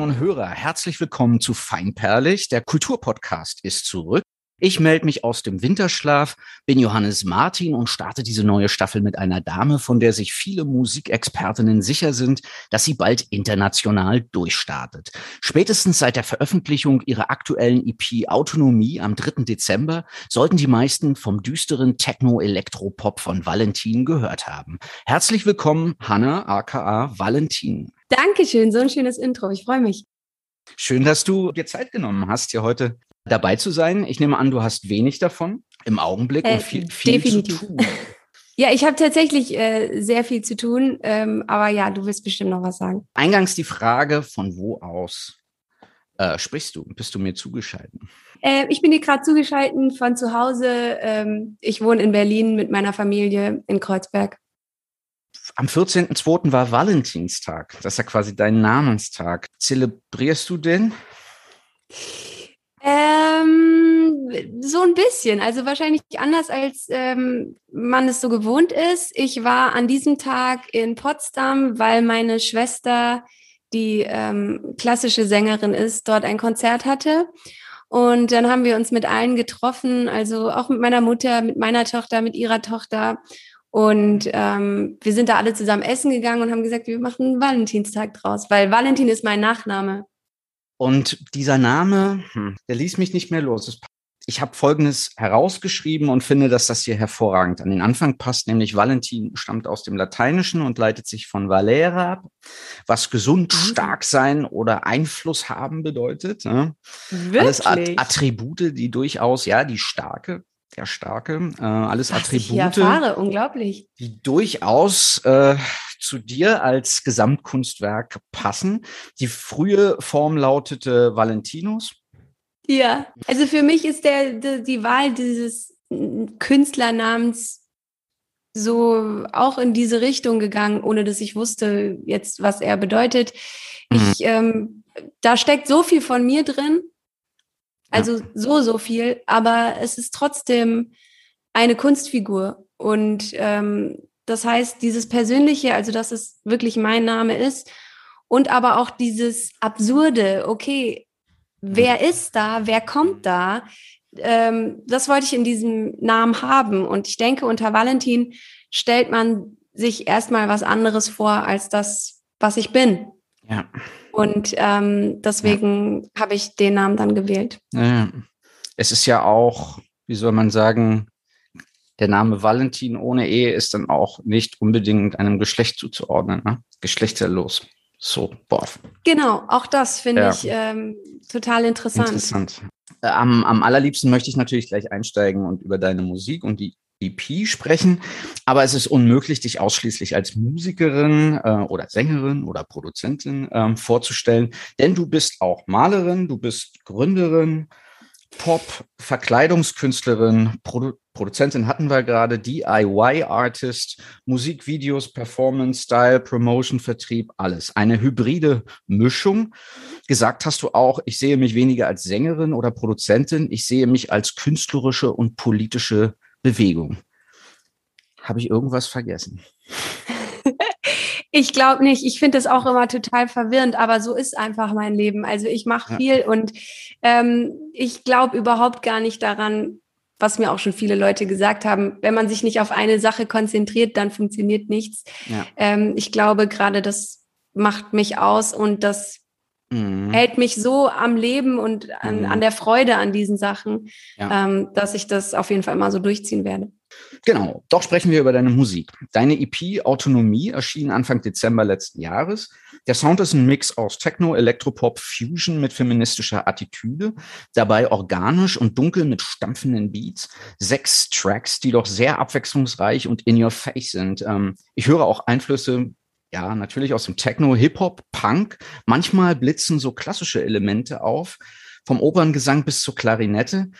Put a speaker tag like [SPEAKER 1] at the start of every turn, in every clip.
[SPEAKER 1] Hörerinnen und Hörer, herzlich willkommen zu Feinperlig. Der Kulturpodcast ist zurück. Ich melde mich aus dem Winterschlaf, bin Johannes Martin und starte diese neue Staffel mit einer Dame, von der sich viele Musikexpertinnen sicher sind, dass sie bald international durchstartet. Spätestens seit der Veröffentlichung ihrer aktuellen EP Autonomie am 3. Dezember sollten die meisten vom düsteren Techno-Elektropop von Valentin gehört haben. Herzlich willkommen, Hanna aka Valentin.
[SPEAKER 2] Dankeschön, so ein schönes Intro. Ich freue mich.
[SPEAKER 1] Schön, dass du dir Zeit genommen hast, hier heute dabei zu sein. Ich nehme an, du hast wenig davon im Augenblick äh, und viel, viel definitiv. zu tun.
[SPEAKER 2] Ja, ich habe tatsächlich äh, sehr viel zu tun, ähm, aber ja, du wirst bestimmt noch was sagen.
[SPEAKER 1] Eingangs die Frage, von wo aus äh, sprichst du? Bist du mir zugeschaltet?
[SPEAKER 2] Äh, ich bin dir gerade zugeschaltet von zu Hause. Ähm, ich wohne in Berlin mit meiner Familie in Kreuzberg.
[SPEAKER 1] Am 14.02. war Valentinstag. Das ist ja quasi dein Namenstag. Zelebrierst du den?
[SPEAKER 2] Ähm, so ein bisschen. Also wahrscheinlich anders, als ähm, man es so gewohnt ist. Ich war an diesem Tag in Potsdam, weil meine Schwester, die ähm, klassische Sängerin ist, dort ein Konzert hatte. Und dann haben wir uns mit allen getroffen, also auch mit meiner Mutter, mit meiner Tochter, mit ihrer Tochter. Und ähm, wir sind da alle zusammen essen gegangen und haben gesagt, wir machen einen Valentinstag draus, weil Valentin ist mein Nachname.
[SPEAKER 1] Und dieser Name, hm, der ließ mich nicht mehr los. Ich habe Folgendes herausgeschrieben und finde, dass das hier hervorragend an den Anfang passt, nämlich Valentin stammt aus dem Lateinischen und leitet sich von Valera ab, was gesund, mhm. stark sein oder Einfluss haben bedeutet. Ne? Alles At Attribute, die durchaus, ja, die starke, der Starke, äh, alles was Attribute, ich
[SPEAKER 2] erfahre, unglaublich.
[SPEAKER 1] die durchaus äh, zu dir als Gesamtkunstwerk passen. Die frühe Form lautete Valentinus.
[SPEAKER 2] Ja, also für mich ist der, die, die Wahl dieses Künstlernamens so auch in diese Richtung gegangen, ohne dass ich wusste jetzt, was er bedeutet. Mhm. Ich, ähm, da steckt so viel von mir drin, also ja. so, so viel, aber es ist trotzdem eine Kunstfigur. Und ähm, das heißt, dieses Persönliche, also dass es wirklich mein Name ist und aber auch dieses Absurde, okay, wer mhm. ist da, wer kommt da, ähm, das wollte ich in diesem Namen haben. Und ich denke, unter Valentin stellt man sich erstmal was anderes vor als das, was ich bin. Ja. Und ähm, deswegen ja. habe ich den Namen dann gewählt.
[SPEAKER 1] Ja. Es ist ja auch, wie soll man sagen, der Name Valentin ohne Ehe ist dann auch nicht unbedingt einem Geschlecht zuzuordnen, ne? geschlechterlos. So, boah.
[SPEAKER 2] Genau, auch das finde ja. ich ähm, total interessant.
[SPEAKER 1] Interessant. Äh, am, am allerliebsten möchte ich natürlich gleich einsteigen und über deine Musik und die EP sprechen, aber es ist unmöglich, dich ausschließlich als Musikerin äh, oder Sängerin oder Produzentin ähm, vorzustellen, denn du bist auch Malerin, du bist Gründerin, Pop, Verkleidungskünstlerin, Produ Produzentin hatten wir gerade, DIY-Artist, Musikvideos, Performance, Style, Promotion, Vertrieb, alles. Eine hybride Mischung. Gesagt hast du auch, ich sehe mich weniger als Sängerin oder Produzentin, ich sehe mich als künstlerische und politische Bewegung. Habe ich irgendwas vergessen?
[SPEAKER 2] Ich glaube nicht. Ich finde das auch immer total verwirrend, aber so ist einfach mein Leben. Also ich mache viel ja. und ähm, ich glaube überhaupt gar nicht daran, was mir auch schon viele Leute gesagt haben, wenn man sich nicht auf eine Sache konzentriert, dann funktioniert nichts. Ja. Ähm, ich glaube gerade, das macht mich aus und das mhm. hält mich so am Leben und an, mhm. an der Freude an diesen Sachen, ja. ähm, dass ich das auf jeden Fall immer so durchziehen werde.
[SPEAKER 1] Genau, doch sprechen wir über deine Musik. Deine EP Autonomie erschien Anfang Dezember letzten Jahres. Der Sound ist ein Mix aus Techno, Elektropop, Fusion mit feministischer Attitüde, dabei organisch und dunkel mit stampfenden Beats. Sechs Tracks, die doch sehr abwechslungsreich und in your face sind. Ähm, ich höre auch Einflüsse ja, natürlich aus dem Techno, Hip-Hop, Punk. Manchmal blitzen so klassische Elemente auf, vom Operngesang bis zur Klarinette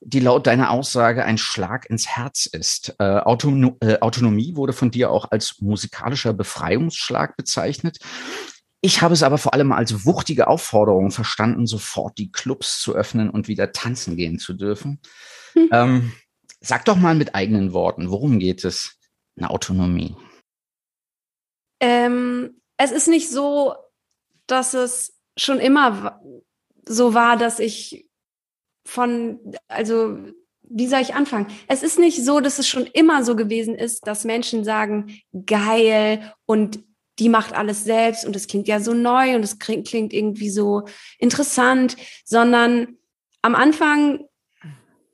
[SPEAKER 1] die laut deiner Aussage ein Schlag ins Herz ist. Äh, Autonom äh, Autonomie wurde von dir auch als musikalischer Befreiungsschlag bezeichnet. Ich habe es aber vor allem als wuchtige Aufforderung verstanden, sofort die Clubs zu öffnen und wieder tanzen gehen zu dürfen. Hm. Ähm, sag doch mal mit eigenen Worten, worum geht es in Autonomie?
[SPEAKER 2] Ähm, es ist nicht so, dass es schon immer so war, dass ich von, also wie soll ich anfangen? Es ist nicht so, dass es schon immer so gewesen ist, dass Menschen sagen, geil und die macht alles selbst und es klingt ja so neu und es klingt, irgendwie so interessant, sondern am Anfang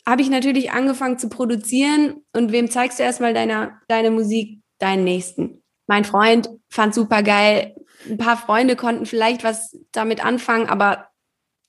[SPEAKER 2] habe ich natürlich angefangen zu produzieren und wem zeigst du erstmal deine, deine Musik? Deinen Nächsten. Mein Freund fand super geil. Ein paar Freunde konnten vielleicht was damit anfangen, aber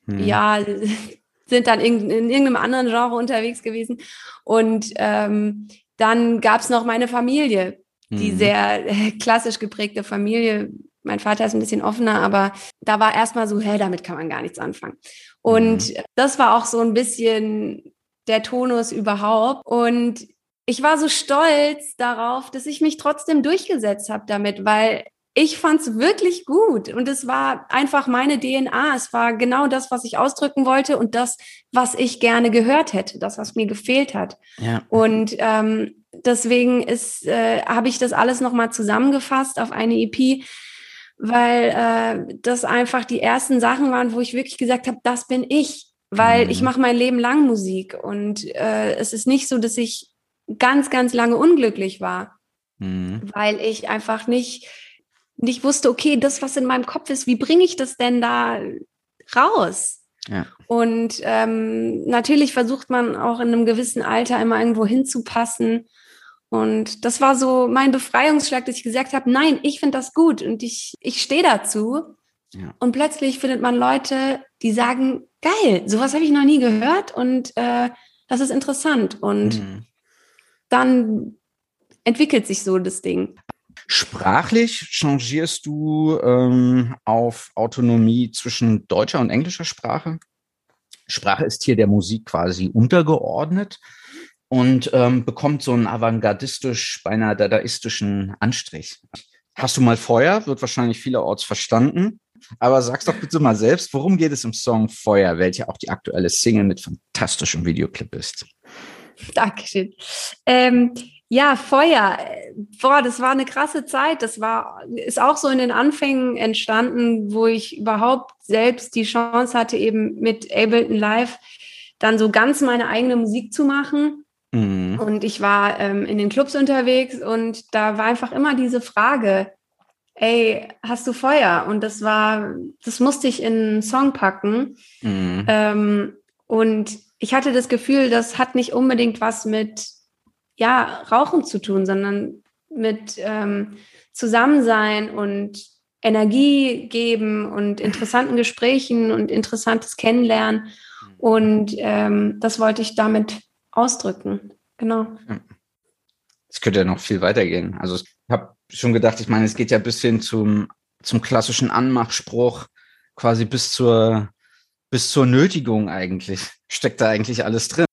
[SPEAKER 2] hm. ja, sind dann in, in, irgendeinem anderen Genre unterwegs gewesen. Und ähm, dann gab es noch meine Familie, die mhm. sehr äh, klassisch geprägte Familie. Mein Vater ist ein bisschen offener, aber da war erstmal so, hey, damit kann man gar nichts anfangen. Und mhm. das war auch so ein bisschen der Tonus überhaupt. Und ich war so stolz darauf, dass ich mich trotzdem durchgesetzt habe damit, weil ich fand es wirklich gut und es war einfach meine DNA. Es war genau das, was ich ausdrücken wollte und das, was ich gerne gehört hätte, das, was mir gefehlt hat. Ja. Und ähm, deswegen ist, äh, habe ich das alles nochmal zusammengefasst auf eine EP, weil äh, das einfach die ersten Sachen waren, wo ich wirklich gesagt habe, das bin ich, weil mhm. ich mache mein Leben lang Musik und äh, es ist nicht so, dass ich ganz, ganz lange unglücklich war, mhm. weil ich einfach nicht nicht wusste, okay, das, was in meinem Kopf ist, wie bringe ich das denn da raus? Ja. Und ähm, natürlich versucht man auch in einem gewissen Alter immer irgendwo hinzupassen. Und das war so mein Befreiungsschlag, dass ich gesagt habe, nein, ich finde das gut und ich, ich stehe dazu. Ja. Und plötzlich findet man Leute, die sagen, geil, sowas habe ich noch nie gehört und äh, das ist interessant. Und mhm. Dann entwickelt sich so das Ding.
[SPEAKER 1] Sprachlich changierst du ähm, auf Autonomie zwischen deutscher und englischer Sprache. Sprache ist hier der Musik quasi untergeordnet und ähm, bekommt so einen avantgardistisch, beinahe dadaistischen Anstrich. Hast du mal Feuer? Wird wahrscheinlich vielerorts verstanden. Aber sag's doch bitte mal selbst, worum geht es im Song Feuer, welcher auch die aktuelle Single mit fantastischem Videoclip ist?
[SPEAKER 2] Dankeschön. Ähm, ja, Feuer. Boah, das war eine krasse Zeit. Das war, ist auch so in den Anfängen entstanden, wo ich überhaupt selbst die Chance hatte, eben mit Ableton Live dann so ganz meine eigene Musik zu machen. Mhm. Und ich war ähm, in den Clubs unterwegs und da war einfach immer diese Frage, ey, hast du Feuer? Und das war, das musste ich in einen Song packen. Mhm. Ähm, und ich hatte das Gefühl, das hat nicht unbedingt was mit ja, Rauchen zu tun, sondern mit ähm, Zusammensein und Energie geben und interessanten Gesprächen und interessantes Kennenlernen. Und ähm, das wollte ich damit ausdrücken. Genau.
[SPEAKER 1] Es könnte ja noch viel weitergehen. Also ich habe schon gedacht, ich meine, es geht ja bis hin zum, zum klassischen Anmachspruch, quasi bis zur, bis zur Nötigung eigentlich. Steckt da eigentlich alles drin.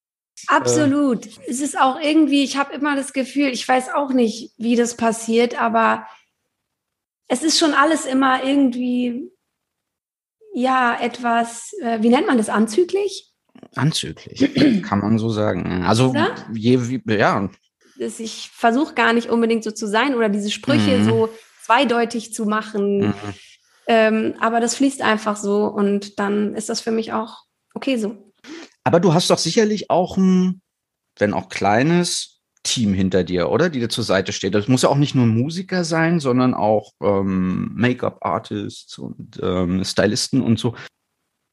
[SPEAKER 2] Absolut. Äh, es ist auch irgendwie, ich habe immer das Gefühl, ich weiß auch nicht, wie das passiert, aber es ist schon alles immer irgendwie, ja, etwas, äh, wie nennt man das, anzüglich?
[SPEAKER 1] Anzüglich, kann man so sagen. Also, je, wie, ja.
[SPEAKER 2] Ich versuche gar nicht unbedingt so zu sein oder diese Sprüche mhm. so zweideutig zu machen. Mhm. Ähm, aber das fließt einfach so und dann ist das für mich auch okay so.
[SPEAKER 1] Aber du hast doch sicherlich auch ein, wenn auch kleines, Team hinter dir, oder? Die dir zur Seite steht. Das muss ja auch nicht nur Musiker sein, sondern auch ähm, Make-up-Artists und ähm, Stylisten und so.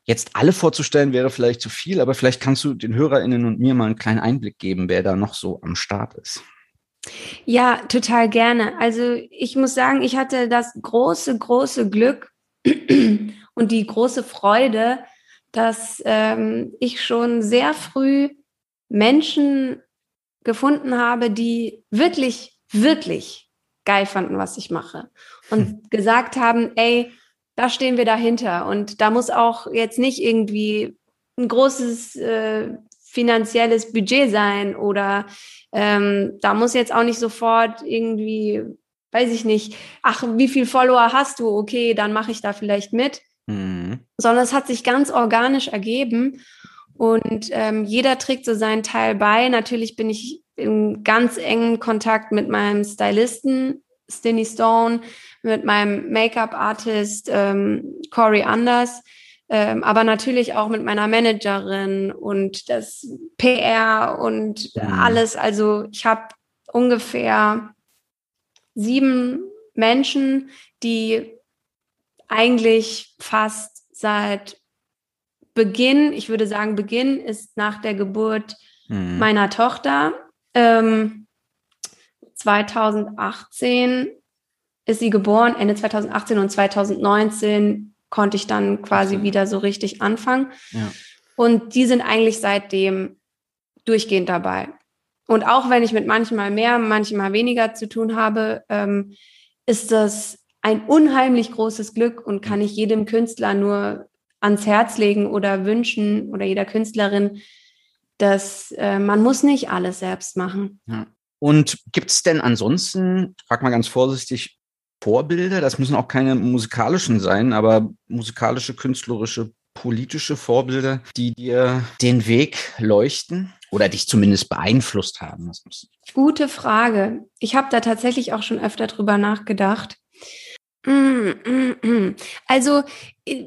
[SPEAKER 1] Jetzt alle vorzustellen wäre vielleicht zu viel, aber vielleicht kannst du den HörerInnen und mir mal einen kleinen Einblick geben, wer da noch so am Start ist.
[SPEAKER 2] Ja, total gerne. Also ich muss sagen, ich hatte das große, große Glück und die große Freude, dass ähm, ich schon sehr früh Menschen gefunden habe, die wirklich, wirklich geil fanden, was ich mache. Und hm. gesagt haben, ey, da stehen wir dahinter. Und da muss auch jetzt nicht irgendwie ein großes äh, finanzielles Budget sein oder ähm, da muss jetzt auch nicht sofort irgendwie, weiß ich nicht, ach, wie viel Follower hast du? Okay, dann mache ich da vielleicht mit, Mhm. Sondern es hat sich ganz organisch ergeben und ähm, jeder trägt so seinen Teil bei. Natürlich bin ich in ganz engen Kontakt mit meinem Stylisten Stinny Stone, mit meinem Make-up-Artist ähm, Corey Anders, ähm, aber natürlich auch mit meiner Managerin und das PR und mhm. alles. Also ich habe ungefähr sieben Menschen, die eigentlich fast seit Beginn, ich würde sagen, Beginn ist nach der Geburt mhm. meiner Tochter. Ähm, 2018 ist sie geboren, Ende 2018 und 2019 konnte ich dann quasi okay. wieder so richtig anfangen. Ja. Und die sind eigentlich seitdem durchgehend dabei. Und auch wenn ich mit manchmal mehr, manchmal weniger zu tun habe, ähm, ist das ein unheimlich großes Glück und kann ich jedem Künstler nur ans Herz legen oder wünschen oder jeder Künstlerin, dass äh, man muss nicht alles selbst machen.
[SPEAKER 1] Ja. Und gibt es denn ansonsten, frag mal ganz vorsichtig, Vorbilder? Das müssen auch keine musikalischen sein, aber musikalische, künstlerische, politische Vorbilder, die dir den Weg leuchten oder dich zumindest beeinflusst haben?
[SPEAKER 2] Gute Frage. Ich habe da tatsächlich auch schon öfter drüber nachgedacht. Mm, mm, mm. Also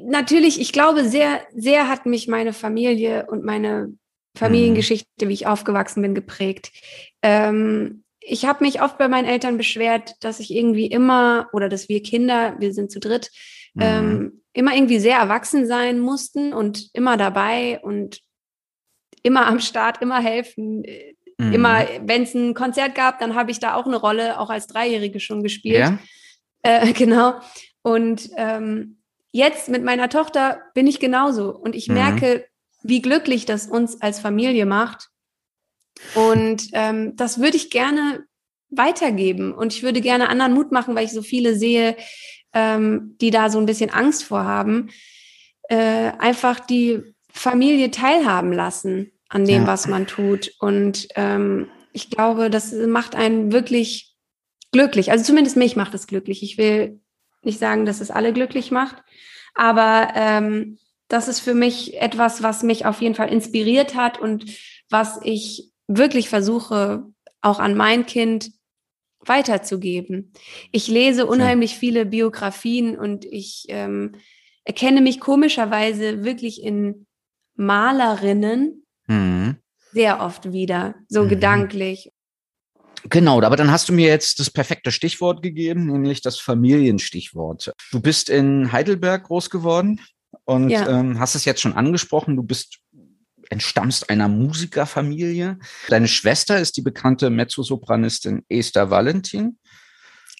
[SPEAKER 2] natürlich, ich glaube, sehr, sehr hat mich meine Familie und meine Familiengeschichte, wie ich aufgewachsen bin, geprägt. Ähm, ich habe mich oft bei meinen Eltern beschwert, dass ich irgendwie immer, oder dass wir Kinder, wir sind zu dritt, mhm. ähm, immer irgendwie sehr erwachsen sein mussten und immer dabei und immer am Start, immer helfen. Mhm. Immer, wenn es ein Konzert gab, dann habe ich da auch eine Rolle, auch als Dreijährige schon gespielt. Ja? Äh, genau. Und ähm, jetzt mit meiner Tochter bin ich genauso. Und ich mhm. merke, wie glücklich das uns als Familie macht. Und ähm, das würde ich gerne weitergeben. Und ich würde gerne anderen Mut machen, weil ich so viele sehe, ähm, die da so ein bisschen Angst vorhaben. Äh, einfach die Familie teilhaben lassen an dem, ja. was man tut. Und ähm, ich glaube, das macht einen wirklich glücklich. Also zumindest mich macht es glücklich. Ich will nicht sagen, dass es alle glücklich macht, aber ähm, das ist für mich etwas, was mich auf jeden Fall inspiriert hat und was ich wirklich versuche, auch an mein Kind weiterzugeben. Ich lese unheimlich viele Biografien und ich ähm, erkenne mich komischerweise wirklich in Malerinnen mhm. sehr oft wieder, so mhm. gedanklich.
[SPEAKER 1] Genau, aber dann hast du mir jetzt das perfekte Stichwort gegeben, nämlich das Familienstichwort. Du bist in Heidelberg groß geworden und ja. ähm, hast es jetzt schon angesprochen. Du bist entstammst einer Musikerfamilie. Deine Schwester ist die bekannte Mezzosopranistin Esther Valentin.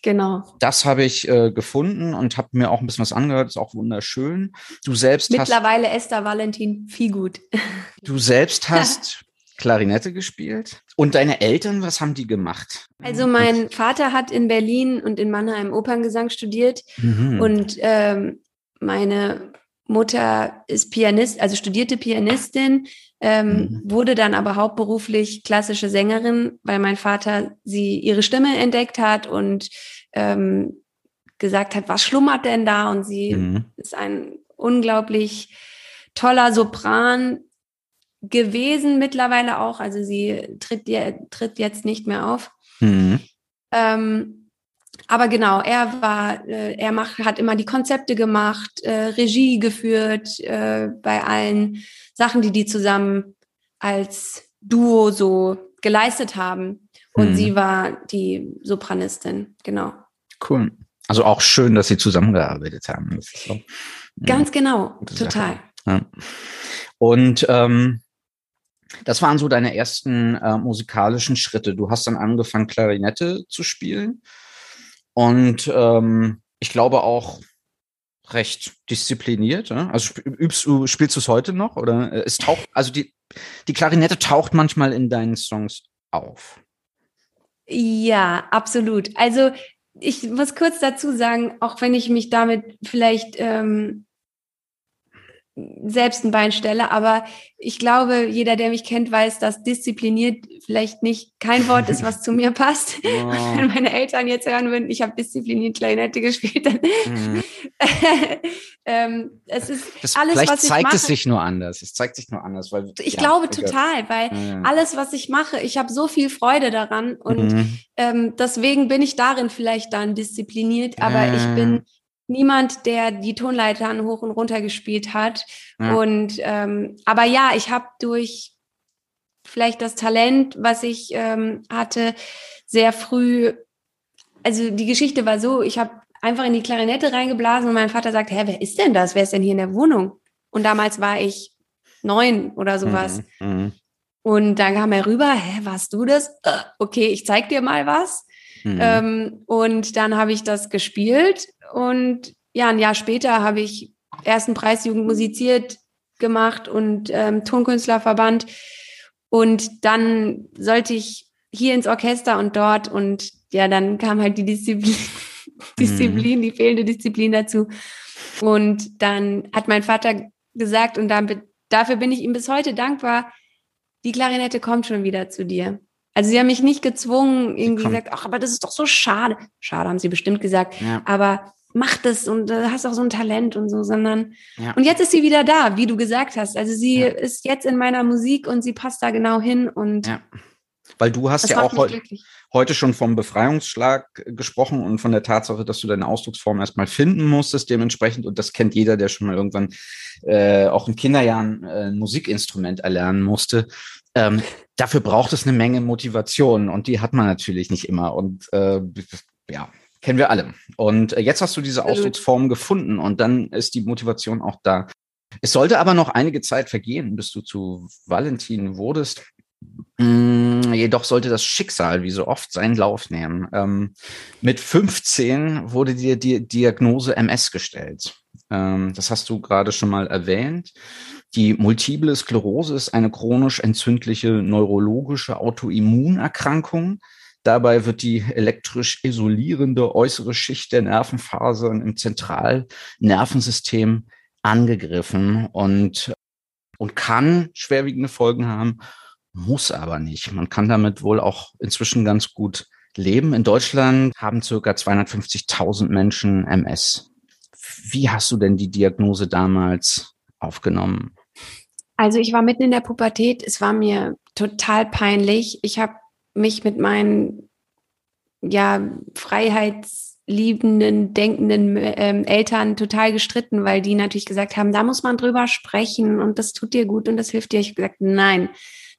[SPEAKER 2] Genau.
[SPEAKER 1] Das habe ich äh, gefunden und habe mir auch ein bisschen was angehört. Ist auch wunderschön. Du selbst
[SPEAKER 2] Mittlerweile hast, Esther Valentin, viel gut.
[SPEAKER 1] Du selbst hast Klarinette gespielt. Und deine Eltern, was haben die gemacht?
[SPEAKER 2] Also mein Vater hat in Berlin und in Mannheim Operngesang studiert mhm. und ähm, meine Mutter ist Pianist, also studierte Pianistin, ähm, mhm. wurde dann aber hauptberuflich klassische Sängerin, weil mein Vater sie ihre Stimme entdeckt hat und ähm, gesagt hat, was schlummert denn da? Und sie mhm. ist ein unglaublich toller Sopran, gewesen mittlerweile auch. Also sie tritt, tritt jetzt nicht mehr auf. Mhm. Ähm, aber genau, er war, äh, er macht, hat immer die Konzepte gemacht, äh, Regie geführt äh, bei allen Sachen, die die zusammen als Duo so geleistet haben. Und mhm. sie war die Sopranistin, genau.
[SPEAKER 1] Cool. Also auch schön, dass sie zusammengearbeitet haben. So,
[SPEAKER 2] Ganz genau, total. Ja.
[SPEAKER 1] Und ähm, das waren so deine ersten äh, musikalischen Schritte. Du hast dann angefangen, Klarinette zu spielen. Und ähm, ich glaube auch recht diszipliniert. Ja? Also übst du, spielst du es heute noch? Oder äh, es taucht, also die, die Klarinette taucht manchmal in deinen Songs auf.
[SPEAKER 2] Ja, absolut. Also ich muss kurz dazu sagen, auch wenn ich mich damit vielleicht ähm, selbst ein Bein stelle. Aber ich glaube, jeder, der mich kennt, weiß, dass diszipliniert vielleicht nicht kein Wort ist, was zu mir passt. Oh. Wenn meine Eltern jetzt hören würden, ich habe diszipliniert Klarinette gespielt, dann mhm. ähm, es ist
[SPEAKER 1] das,
[SPEAKER 2] alles,
[SPEAKER 1] vielleicht
[SPEAKER 2] was ich
[SPEAKER 1] zeigt es sich nur anders. Es zeigt sich nur anders, weil
[SPEAKER 2] Ich
[SPEAKER 1] ja,
[SPEAKER 2] glaube total, weil
[SPEAKER 1] Ja.
[SPEAKER 2] alles, was ich mache, ich habe so viel Freude daran und
[SPEAKER 1] Mhm.
[SPEAKER 2] ähm, deswegen bin ich darin vielleicht dann diszipliniert, aber ich bin niemand, der die Tonleitern hoch und runter gespielt hat.
[SPEAKER 1] Ja.
[SPEAKER 2] Und ähm, aber ja, ich habe durch vielleicht das Talent, was ich ähm, hatte, sehr früh. Also die Geschichte war so: Ich habe einfach in die Klarinette reingeblasen und mein Vater sagt: Hä, wer ist denn das? Wer ist denn hier in der Wohnung? Und damals war ich neun oder sowas.
[SPEAKER 1] Mhm. Mhm.
[SPEAKER 2] Und dann kam er rüber: Hä, warst du das? Äh, okay, ich zeig dir mal was.
[SPEAKER 1] Mhm.
[SPEAKER 2] Ähm, und dann habe ich das gespielt und ja, ein Jahr später habe ich ersten Preisjugend musiziert gemacht und ähm, Tonkünstlerverband. Und dann sollte ich hier ins Orchester und dort und ja, dann kam halt die Disziplin, Disziplin, die fehlende Disziplin dazu. Und dann hat mein Vater gesagt, und dann, dafür bin ich ihm bis heute dankbar, die Klarinette kommt schon wieder zu dir. Also sie haben mich nicht gezwungen, irgendwie gesagt, ach, aber das ist doch so schade. Schade, haben sie bestimmt gesagt.
[SPEAKER 1] Ja.
[SPEAKER 2] Aber mach das und äh, hast auch so ein Talent und so, sondern
[SPEAKER 1] Ja.
[SPEAKER 2] und jetzt ist sie wieder da, wie du gesagt hast. Also sie
[SPEAKER 1] Ja.
[SPEAKER 2] ist jetzt in meiner Musik und sie passt da genau hin und
[SPEAKER 1] Ja. Weil du hast ja auch heu heute schon vom Befreiungsschlag gesprochen und von der Tatsache, dass du deine Ausdrucksform erstmal finden musstest, dementsprechend. Und das kennt jeder, der schon mal irgendwann äh, auch in Kinderjahren äh, ein Musikinstrument erlernen musste. Ähm, dafür braucht es eine Menge Motivation und die hat man natürlich nicht immer. Und äh, ja, kennen wir alle. Und äh, jetzt hast du diese. Ausdrucksform gefunden und dann ist die Motivation auch da. Es sollte aber noch einige Zeit vergehen, bis du zu Valentin wurdest. Mm, Jedoch sollte das Schicksal wie so oft seinen Lauf nehmen. Ähm, mit 15 wurde dir die Diagnose MS gestellt. Ähm, das hast du gerade schon mal erwähnt. Die multiple Sklerose ist eine chronisch entzündliche neurologische Autoimmunerkrankung. Dabei wird die elektrisch isolierende äußere Schicht der Nervenfasern im Zentralnervensystem angegriffen und, und kann schwerwiegende Folgen haben, muss aber nicht. Man kann damit wohl auch inzwischen ganz gut leben. In Deutschland haben circa 250.000 Menschen MS. Wie hast du denn die Diagnose damals aufgenommen?
[SPEAKER 2] Also ich war mitten in der Pubertät, es war mir total peinlich. Ich habe mich mit meinen ja freiheitsliebenden, denkenden ähm, Eltern total gestritten, weil die natürlich gesagt haben, da muss man drüber sprechen und das tut dir gut und das hilft dir. Ich habe gesagt, nein,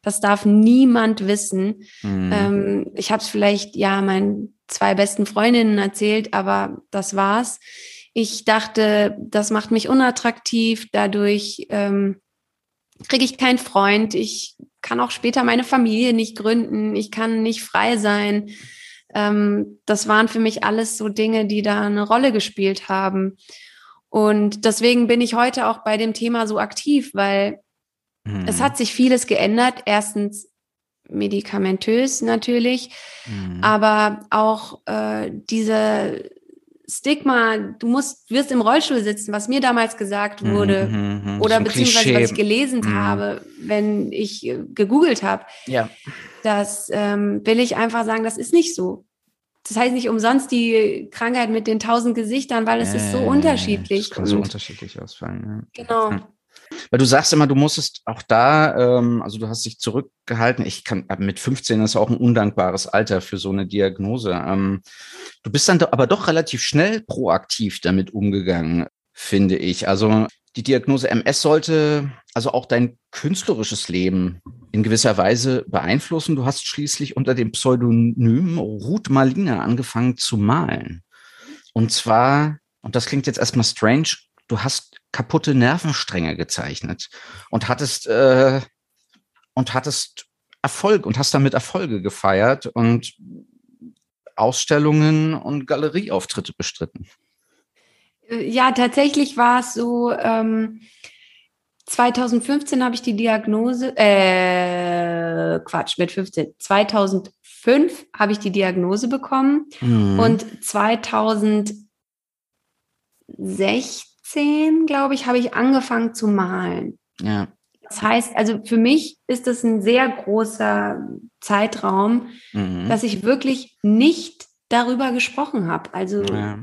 [SPEAKER 2] das darf niemand wissen.
[SPEAKER 1] Hm.
[SPEAKER 2] Ähm, ich habe es vielleicht ja meinen zwei besten Freundinnen erzählt, aber das war's. Ich dachte, das macht mich unattraktiv, dadurch ähm, kriege ich keinen Freund, ich kann auch später meine Familie nicht gründen, ich kann nicht frei sein. Ähm, das waren für mich alles so Dinge, die da eine Rolle gespielt haben. Und deswegen bin ich heute auch bei dem Thema so aktiv, weil
[SPEAKER 1] Hm.
[SPEAKER 2] es hat sich vieles geändert. Erstens medikamentös natürlich,
[SPEAKER 1] Hm.
[SPEAKER 2] aber auch äh, diese Stigma, du musst, wirst im Rollstuhl sitzen, was mir damals gesagt
[SPEAKER 1] Hm,
[SPEAKER 2] wurde,
[SPEAKER 1] hm, hm.
[SPEAKER 2] oder beziehungsweise
[SPEAKER 1] Klischee.
[SPEAKER 2] was ich gelesen
[SPEAKER 1] Mhm.
[SPEAKER 2] habe, wenn ich äh, gegoogelt habe,
[SPEAKER 1] Ja.
[SPEAKER 2] das ähm, will ich einfach sagen, das ist nicht so. Das heißt nicht umsonst die Krankheit mit den tausend Gesichtern, weil es ist so
[SPEAKER 1] Äh,
[SPEAKER 2] unterschiedlich.
[SPEAKER 1] Das kann so unterschiedlich ausfallen. Ja.
[SPEAKER 2] genau.
[SPEAKER 1] Weil du sagst immer, du musstest auch da, ähm, also du hast dich zurückgehalten. Ich kann, mit 15 ist auch ein undankbares Alter für so eine Diagnose. Ähm, du bist dann aber doch relativ schnell proaktiv damit umgegangen, finde ich. Also die Diagnose MS sollte also auch dein künstlerisches Leben in gewisser Weise beeinflussen. Du hast schließlich unter dem Pseudonym Ruth Malina angefangen zu malen. Und zwar, und das klingt jetzt erstmal strange, du hast kaputte Nervenstränge gezeichnet und hattest äh, und hattest Erfolg und hast damit Erfolge gefeiert und Ausstellungen und Galerieauftritte bestritten.
[SPEAKER 2] Äh, Ja, tatsächlich war es so, ähm, 2015 habe ich die Diagnose, äh, Quatsch, mit 15, 2005 habe ich die Diagnose bekommen
[SPEAKER 1] Mhm.
[SPEAKER 2] und 2016 17, glaube ich, habe ich angefangen zu malen.
[SPEAKER 1] Ja.
[SPEAKER 2] Das heißt, also für mich ist das ein sehr großer Zeitraum,
[SPEAKER 1] Mhm.
[SPEAKER 2] dass ich wirklich nicht darüber gesprochen habe. Also
[SPEAKER 1] ja.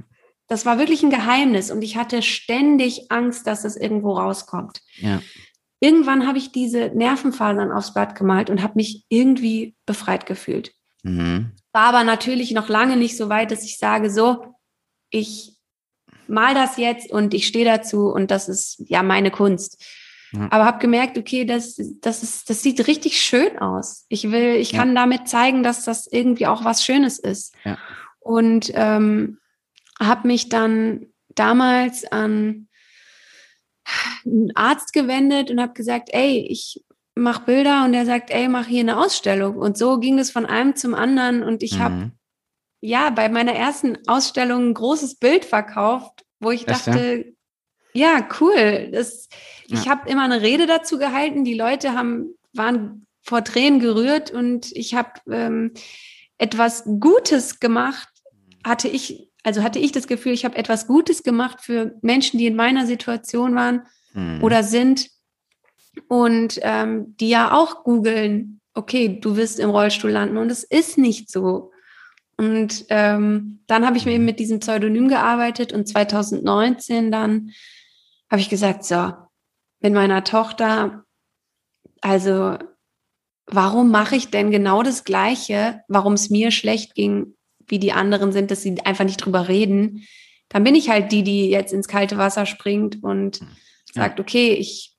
[SPEAKER 2] das war wirklich ein Geheimnis und ich hatte ständig Angst, dass es irgendwo rauskommt.
[SPEAKER 1] Ja.
[SPEAKER 2] Irgendwann habe ich diese Nervenfasern aufs Blatt gemalt und habe mich irgendwie befreit gefühlt.
[SPEAKER 1] Mhm.
[SPEAKER 2] War aber natürlich noch lange nicht so weit, dass ich sage, so, ich mal das jetzt und ich stehe dazu und das ist ja meine Kunst.
[SPEAKER 1] Ja.
[SPEAKER 2] Aber habe gemerkt, okay, das, das, ist, das sieht richtig schön aus. Ich will, ich
[SPEAKER 1] Ja.
[SPEAKER 2] kann damit zeigen, dass das irgendwie auch was Schönes ist.
[SPEAKER 1] Ja.
[SPEAKER 2] Und ähm, habe mich dann damals an einen Arzt gewendet und habe gesagt, ey, ich mache Bilder und er sagt, ey, mach hier eine Ausstellung. Und so ging es von einem zum anderen und ich habe
[SPEAKER 1] Mhm.
[SPEAKER 2] Ja bei meiner ersten Ausstellung ein großes Bild verkauft, wo ich
[SPEAKER 1] Echt, ja?
[SPEAKER 2] dachte, ja, cool. Das, Ich
[SPEAKER 1] Ja.
[SPEAKER 2] habe immer eine Rede dazu gehalten. Die Leute haben, waren vor Tränen gerührt und ich habe ähm, etwas Gutes gemacht. Hatte ich, also hatte ich das Gefühl, ich habe etwas Gutes gemacht für Menschen, die in meiner Situation waren
[SPEAKER 1] Mhm.
[SPEAKER 2] oder sind und ähm, die ja auch googeln, okay, du wirst im Rollstuhl landen und es ist nicht so. Und ähm, dann habe ich mir eben mit diesem Pseudonym gearbeitet und 2019 dann habe ich gesagt, so, mit meiner Tochter, also warum mache ich denn genau das Gleiche, warum es mir schlecht ging, wie die anderen sind, dass sie einfach nicht drüber reden. Dann bin ich halt die, die jetzt ins kalte Wasser springt und
[SPEAKER 1] Ja.
[SPEAKER 2] sagt, okay, ich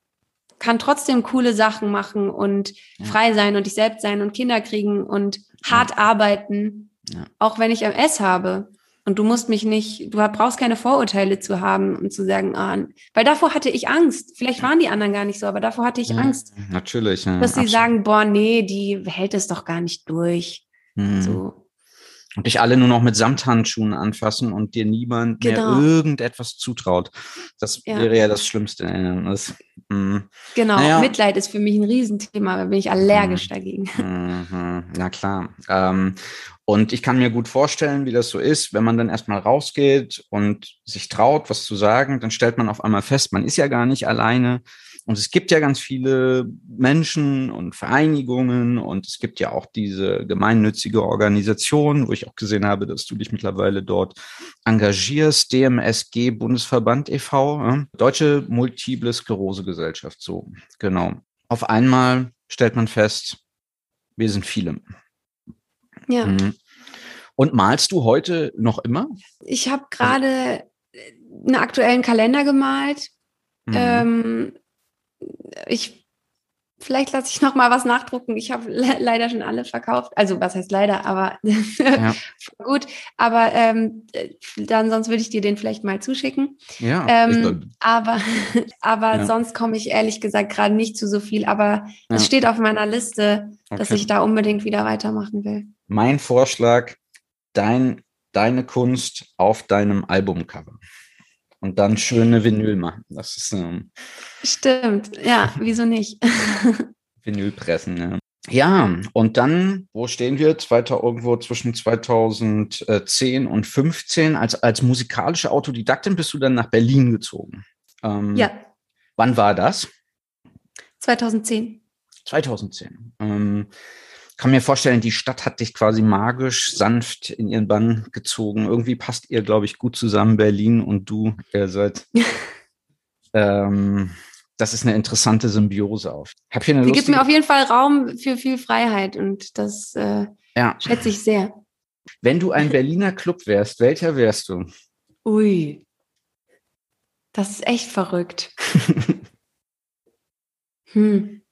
[SPEAKER 2] kann trotzdem coole Sachen machen und
[SPEAKER 1] Ja.
[SPEAKER 2] frei sein und ich selbst sein und Kinder kriegen und hart arbeiten,
[SPEAKER 1] Ja.
[SPEAKER 2] auch wenn ich MS habe. Und du musst mich nicht, du brauchst keine Vorurteile zu haben und zu sagen, ah, weil davor hatte ich Angst. Vielleicht waren die anderen gar nicht so, aber davor hatte ich
[SPEAKER 1] Ja,
[SPEAKER 2] Angst,
[SPEAKER 1] Natürlich. Ja,
[SPEAKER 2] dass sie sagen, boah, nee, die hält es doch gar nicht durch.
[SPEAKER 1] Mhm.
[SPEAKER 2] So.
[SPEAKER 1] Und dich alle nur noch mit Samthandschuhen anfassen und dir niemand
[SPEAKER 2] Genau.
[SPEAKER 1] mehr irgendetwas zutraut. Das
[SPEAKER 2] Ja.
[SPEAKER 1] wäre ja das Schlimmste. Das, mhm.
[SPEAKER 2] Genau,
[SPEAKER 1] Naja.
[SPEAKER 2] Mitleid ist für mich ein Riesenthema, da bin ich allergisch dagegen.
[SPEAKER 1] Mhm, na klar. Ähm, und ich kann mir gut vorstellen, wie das so ist, wenn man dann erstmal rausgeht und sich traut, was zu sagen, dann stellt man auf einmal fest, man ist ja gar nicht alleine. Und es gibt ja ganz viele Menschen und Vereinigungen und es gibt ja auch diese gemeinnützige Organisation, wo ich auch gesehen habe, dass du dich mittlerweile dort engagierst, DMSG Bundesverband e.V., ja? Deutsche Multiple Sklerose Gesellschaft, so genau. Auf einmal stellt man fest, wir sind viele.
[SPEAKER 2] Ja,
[SPEAKER 1] Mhm. Und malst du heute noch immer?
[SPEAKER 2] ich habe gerade einen aktuellen Kalender gemalt.
[SPEAKER 1] Mhm.
[SPEAKER 2] Ähm, ich vielleicht lasse ich noch mal was nachdrucken. Ich habe le leider schon alle verkauft. Also was heißt leider, aber
[SPEAKER 1] ja,
[SPEAKER 2] gut. Aber ähm, dann sonst würde ich dir den vielleicht mal zuschicken.
[SPEAKER 1] ja.
[SPEAKER 2] Ähm, aber aber
[SPEAKER 1] Ja.
[SPEAKER 2] sonst komme ich ehrlich gesagt gerade nicht zu so viel. Aber
[SPEAKER 1] Ja.
[SPEAKER 2] es steht auf meiner Liste, dass
[SPEAKER 1] Okay.
[SPEAKER 2] ich da unbedingt wieder weitermachen will.
[SPEAKER 1] mein Vorschlag, dein, deine Kunst auf deinem Albumcover. Und dann schöne Vinyl machen. Das ist ähm,
[SPEAKER 2] Stimmt, ja, wieso nicht?
[SPEAKER 1] Vinylpressen, ja. Ja, und dann, wo stehen wir? Zweiter, irgendwo zwischen 2010 und 15. Als, als musikalische Autodidaktin bist du dann nach Berlin gezogen. Ähm,
[SPEAKER 2] ja,
[SPEAKER 1] Wann war das?
[SPEAKER 2] 2010.
[SPEAKER 1] 2010. Ähm, kann mir vorstellen, die Stadt hat dich quasi magisch sanft in ihren Bann gezogen. Irgendwie passt ihr, glaube ich, gut zusammen, Berlin und du. Ihr seid. ähm, das ist eine interessante Symbiose auf. Hab hier eine
[SPEAKER 2] Sie gibt mir auf jeden Fall Raum für viel Freiheit und das äh,
[SPEAKER 1] ja,
[SPEAKER 2] schätze ich sehr.
[SPEAKER 1] wenn du ein Berliner Club wärst, welcher wärst du?
[SPEAKER 2] Ui. Das ist echt verrückt. Hm.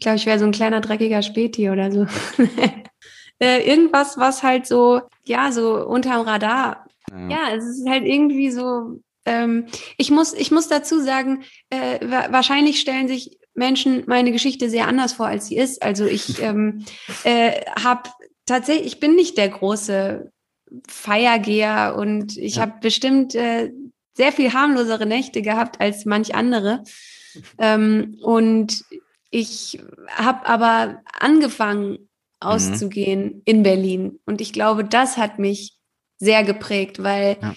[SPEAKER 2] Ich glaube, ich wäre so ein kleiner dreckiger Späti oder so. äh, irgendwas, was halt so, ja, so unterm Radar. Ja, es ist halt irgendwie so. Ähm, ich muss, ich muss dazu sagen, äh, wa wahrscheinlich stellen sich Menschen meine Geschichte sehr anders vor, als sie ist. Also ich ähm, äh, habe tatsächlich, ich bin nicht der große Feiergeher und ich
[SPEAKER 1] Ja.
[SPEAKER 2] habe bestimmt äh, sehr viel harmlosere Nächte gehabt als manch andere. Ähm, und ich habe aber angefangen auszugehen in Berlin. Und ich glaube, das hat mich sehr geprägt, weil
[SPEAKER 1] Ja.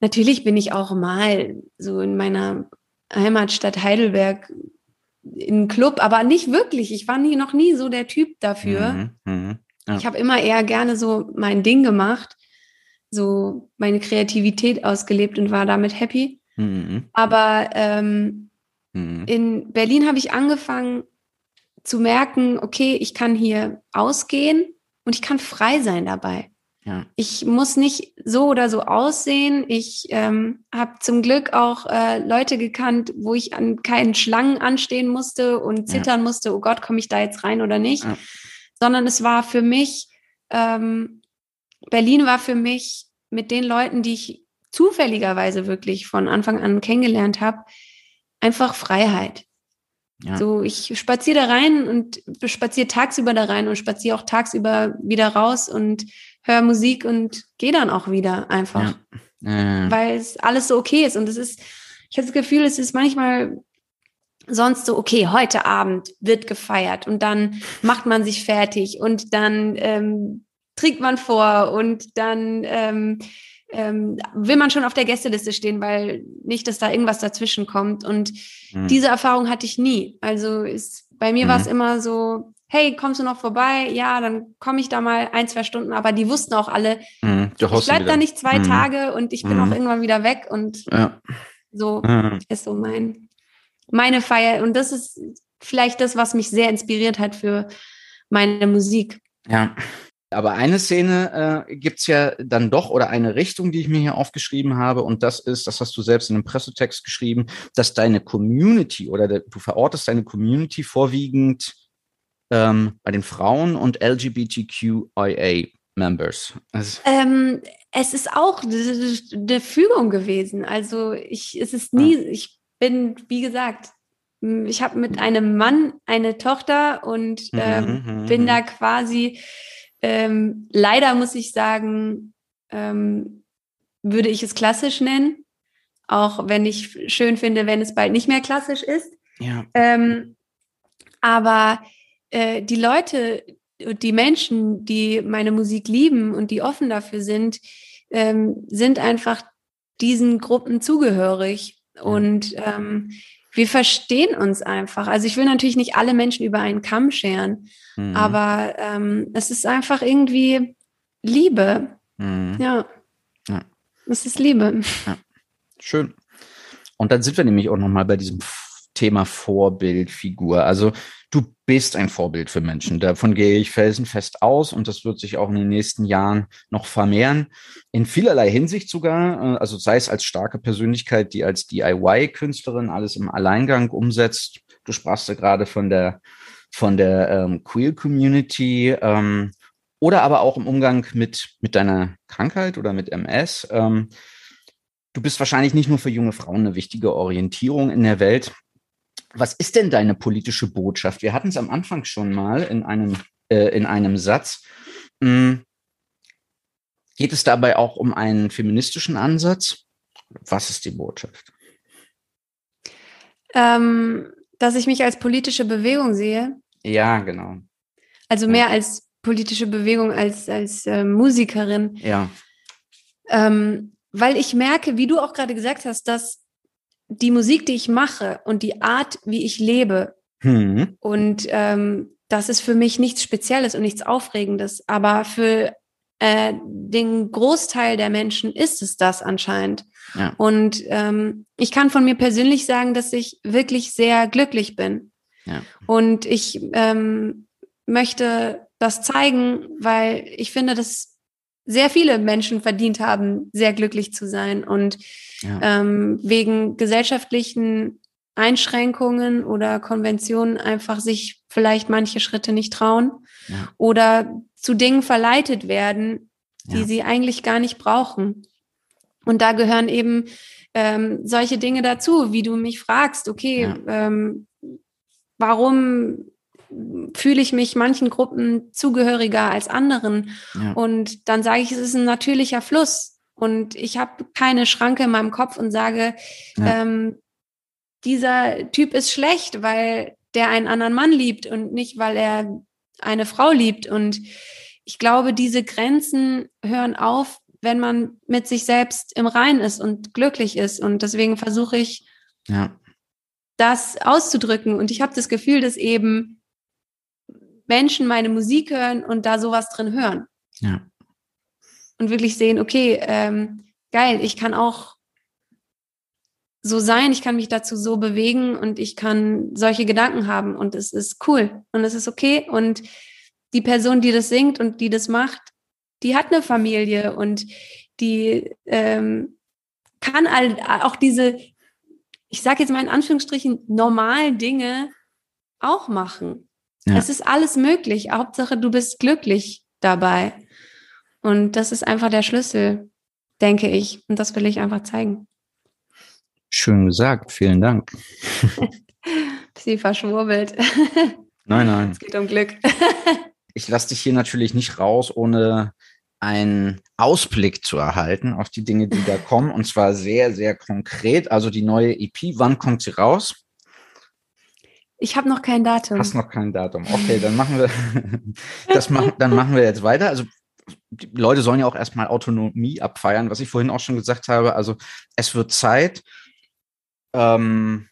[SPEAKER 2] natürlich bin ich auch mal so in meiner Heimatstadt Heidelberg in einen Club, aber nicht wirklich. Ich war nie, noch nie so der Typ dafür. Mhm, mh, ja. Ich habe immer eher gerne so mein Ding gemacht, so meine Kreativität ausgelebt und war damit happy. Mhm. Aber ähm, mhm. in Berlin habe ich angefangen zu merken, okay, ich kann hier ausgehen und ich kann frei sein dabei. Ja. Ich muss nicht so oder so aussehen. Ich ähm, habe zum Glück auch äh, Leute gekannt, wo ich an keinen Schlangen anstehen musste und zittern ja. musste, oh Gott, komme ich da jetzt rein oder nicht. Ja. Sondern es war für mich, ähm, Berlin war für mich mit den Leuten, die ich zufälligerweise wirklich von Anfang an kennengelernt habe, einfach Freiheit. Ja. So, ich spaziere da rein und spaziere tagsüber da rein und spaziere auch tagsüber wieder raus und höre Musik und gehe dann auch wieder einfach. Ja. Äh. Weil es alles so okay ist. Und es ist, ich habe das Gefühl, es ist manchmal sonst so, okay, heute Abend wird gefeiert und dann macht man sich fertig und dann ähm, trinkt man vor und dann ähm, ähm, will man schon auf der Gästeliste stehen, weil nicht, dass da irgendwas dazwischen kommt. Und mhm. diese Erfahrung hatte ich nie. Also ist, bei mir mhm. war es immer so, hey, kommst du noch vorbei? Ja, dann komme ich da mal ein, zwei Stunden. Aber die wussten auch alle, mhm, ich bleib da nicht zwei mhm. Tage und ich bin mhm. auch irgendwann wieder weg. Und ja. so mhm. ist so mein, meine Feier. Und das ist vielleicht das, was mich sehr inspiriert hat für meine Musik.
[SPEAKER 1] Ja. Aber eine Szene äh, gibt's ja dann doch oder eine Richtung, die ich mir hier aufgeschrieben habe. Und das ist, das hast du selbst in einem Pressetext geschrieben, dass deine Community oder de, du verortest deine Community vorwiegend ähm, bei den Frauen und LGBTQIA-Members?
[SPEAKER 2] Also ähm, es ist auch eine Fügung gewesen. Also ich, es ist nie, ah. ich bin, wie gesagt, ich habe mit einem Mann eine Tochter und ähm, mhm, bin mhm. da quasi, ähm, leider muss ich sagen, ähm, würde ich es klassisch nennen, auch wenn ich schön finde, wenn es bald nicht mehr klassisch ist. Ja. Ähm, aber äh, die Leute, die Menschen, die meine Musik lieben und die offen dafür sind, ähm, sind einfach diesen Gruppen zugehörig. Und ähm, wir verstehen uns einfach. Also ich will natürlich nicht alle Menschen über einen Kamm scheren, mhm. aber ähm, es ist einfach irgendwie Liebe. Mhm. Ja. ja. Es ist Liebe. Ja.
[SPEAKER 1] Schön. Und dann sind wir nämlich auch nochmal bei diesem Thema Vorbildfigur. Also du bist ein Vorbild für Menschen. Davon gehe ich felsenfest aus und das wird sich auch in den nächsten Jahren noch vermehren. In vielerlei Hinsicht sogar, äh, also sei es als starke Persönlichkeit, die als DIY-Künstlerin alles im Alleingang umsetzt. Du sprachst ja gerade von der, von der ähm, Queer-Community. Ähm, oder aber auch im Umgang mit, mit deiner Krankheit oder mit MS. Ähm, du bist wahrscheinlich nicht nur für junge Frauen eine wichtige Orientierung in der Welt, was ist denn deine politische Botschaft? Wir hatten es am Anfang schon mal in einem, äh, in einem Satz. Hm. Geht es dabei auch um einen feministischen Ansatz? Was ist die Botschaft?
[SPEAKER 2] Ähm, dass ich mich als politische Bewegung sehe.
[SPEAKER 1] Ja, genau.
[SPEAKER 2] Also mehr ja. als politische Bewegung als als äh, Musikerin.
[SPEAKER 1] Ja.
[SPEAKER 2] Ähm, weil ich merke, wie du auch gerade gesagt hast, dass die Musik, die ich mache und die Art, wie ich lebe. Hm. Und ähm, das ist für mich nichts Spezielles und nichts Aufregendes. Aber für äh, den Großteil der Menschen ist es das anscheinend. Ja. Und ähm, ich kann von mir persönlich sagen, dass ich wirklich sehr glücklich bin. Ja. Und ich ähm, möchte das zeigen, weil ich finde, dass sehr viele Menschen verdient haben, sehr glücklich zu sein. Und ja. ähm, wegen gesellschaftlichen Einschränkungen oder Konventionen einfach sich vielleicht manche Schritte nicht trauen ja. oder zu Dingen verleitet werden, die ja. sie eigentlich gar nicht brauchen. Und da gehören eben ähm, solche Dinge dazu, wie du mich fragst, okay, ähm, warum fühle ich mich manchen Gruppen zugehöriger als anderen? Und dann sage ich, es ist ein natürlicher Fluss und ich habe keine Schranke in meinem Kopf und sage, ja. ähm, dieser Typ ist schlecht, weil der einen anderen Mann liebt und nicht, weil er eine Frau liebt. Und ich glaube, diese Grenzen hören auf, wenn man mit sich selbst im Rein ist und glücklich ist. Und deswegen versuche ich, ja. das auszudrücken. Und ich habe das Gefühl, dass eben Menschen meine Musik hören und da sowas drin hören. Ja. Und wirklich sehen, okay, ähm, geil, ich kann auch so sein, ich kann mich dazu so bewegen und ich kann solche Gedanken haben und es ist cool und es ist okay. Und die Person, die das singt und die das macht, die hat eine Familie und die ähm, kann all, auch diese, ich sage jetzt mal in Anführungsstrichen, normalen Dinge auch machen. Ja. Es ist alles möglich. Hauptsache, du bist glücklich dabei. Und das ist einfach der Schlüssel, denke ich. Und das will ich einfach zeigen.
[SPEAKER 1] Schön gesagt, vielen Dank.
[SPEAKER 2] Sie verschwurbelt.
[SPEAKER 1] Nein, nein.
[SPEAKER 2] Es geht um Glück.
[SPEAKER 1] ich lasse dich hier natürlich nicht raus, ohne einen Ausblick zu erhalten auf die Dinge, die da kommen. Und zwar sehr, sehr konkret. Also die neue EP, wann kommt sie raus?
[SPEAKER 2] Ich habe noch kein Datum.
[SPEAKER 1] Hast noch kein Datum. Okay, dann machen wir das machen, dann machen wir jetzt weiter. Also die Leute sollen ja auch erstmal Autonomie abfeiern, was ich vorhin auch schon gesagt habe. Also es wird Zeit. Ähm,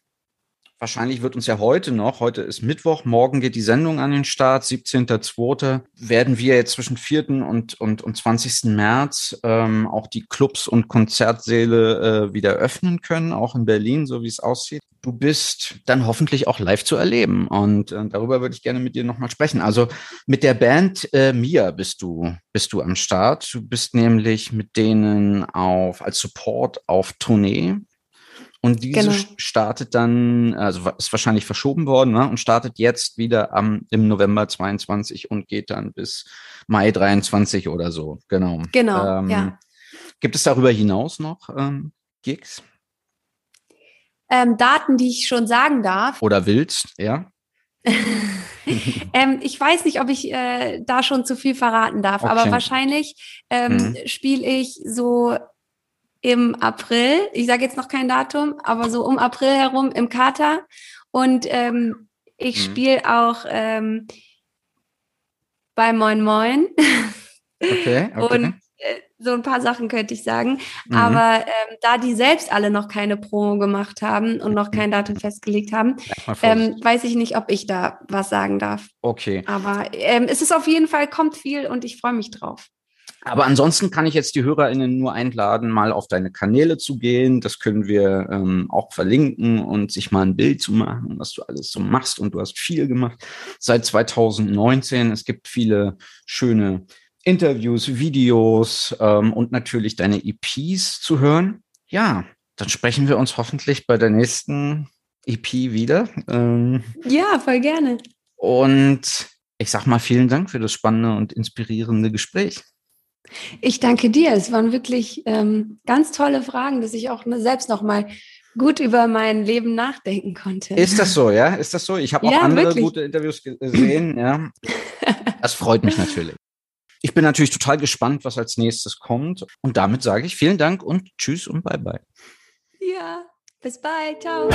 [SPEAKER 1] Wahrscheinlich wird uns ja heute noch, heute ist Mittwoch, morgen geht die Sendung an den Start, 17.02. werden wir jetzt zwischen 4. und, und, und 20. März ähm, auch die Clubs und Konzertsäle äh, wieder öffnen können, auch in Berlin, so wie es aussieht. Du bist dann hoffentlich auch live zu erleben und äh, darüber würde ich gerne mit dir nochmal sprechen. Also mit der Band äh, Mia bist du, bist du am Start. Du bist nämlich mit denen auf, als Support auf Tournee und diese genau. startet dann, also ist wahrscheinlich verschoben worden ne, und startet jetzt wieder am, im November 22 und geht dann bis Mai 23 oder so. Genau.
[SPEAKER 2] Genau. Ähm, ja.
[SPEAKER 1] Gibt es darüber hinaus noch ähm, Gigs?
[SPEAKER 2] Ähm, Daten, die ich schon sagen darf.
[SPEAKER 1] Oder willst, ja?
[SPEAKER 2] ähm, ich weiß nicht, ob ich äh, da schon zu viel verraten darf, okay. aber wahrscheinlich ähm, mhm. spiele ich so im April. Ich sage jetzt noch kein Datum, aber so um April herum im Kater. Und ähm, ich mhm. spiele auch ähm, bei Moin Moin.
[SPEAKER 1] Okay, okay.
[SPEAKER 2] Und so ein paar Sachen könnte ich sagen. Mhm. Aber ähm, da die selbst alle noch keine Promo gemacht haben und noch kein Datum festgelegt haben, ähm, weiß ich nicht, ob ich da was sagen darf.
[SPEAKER 1] Okay.
[SPEAKER 2] Aber ähm, es ist auf jeden Fall, kommt viel und ich freue mich drauf.
[SPEAKER 1] Aber ansonsten kann ich jetzt die HörerInnen nur einladen, mal auf deine Kanäle zu gehen. Das können wir ähm, auch verlinken und sich mal ein Bild zu machen, was du alles so machst. Und du hast viel gemacht seit 2019. Es gibt viele schöne Interviews, Videos ähm, und natürlich deine EPs zu hören. Ja, dann sprechen wir uns hoffentlich bei der nächsten EP wieder.
[SPEAKER 2] Ähm, ja, voll gerne.
[SPEAKER 1] Und ich sag mal vielen Dank für das spannende und inspirierende Gespräch.
[SPEAKER 2] Ich danke dir. Es waren wirklich ähm, ganz tolle Fragen, dass ich auch selbst noch mal gut über mein Leben nachdenken konnte.
[SPEAKER 1] Ist das so, ja? Ist das so? Ich habe auch ja, andere wirklich. gute Interviews gesehen, ja. Das freut mich natürlich. Ich bin natürlich total gespannt, was als nächstes kommt. Und damit sage ich vielen Dank und tschüss und bye bye.
[SPEAKER 2] Ja, bis bald. Ciao.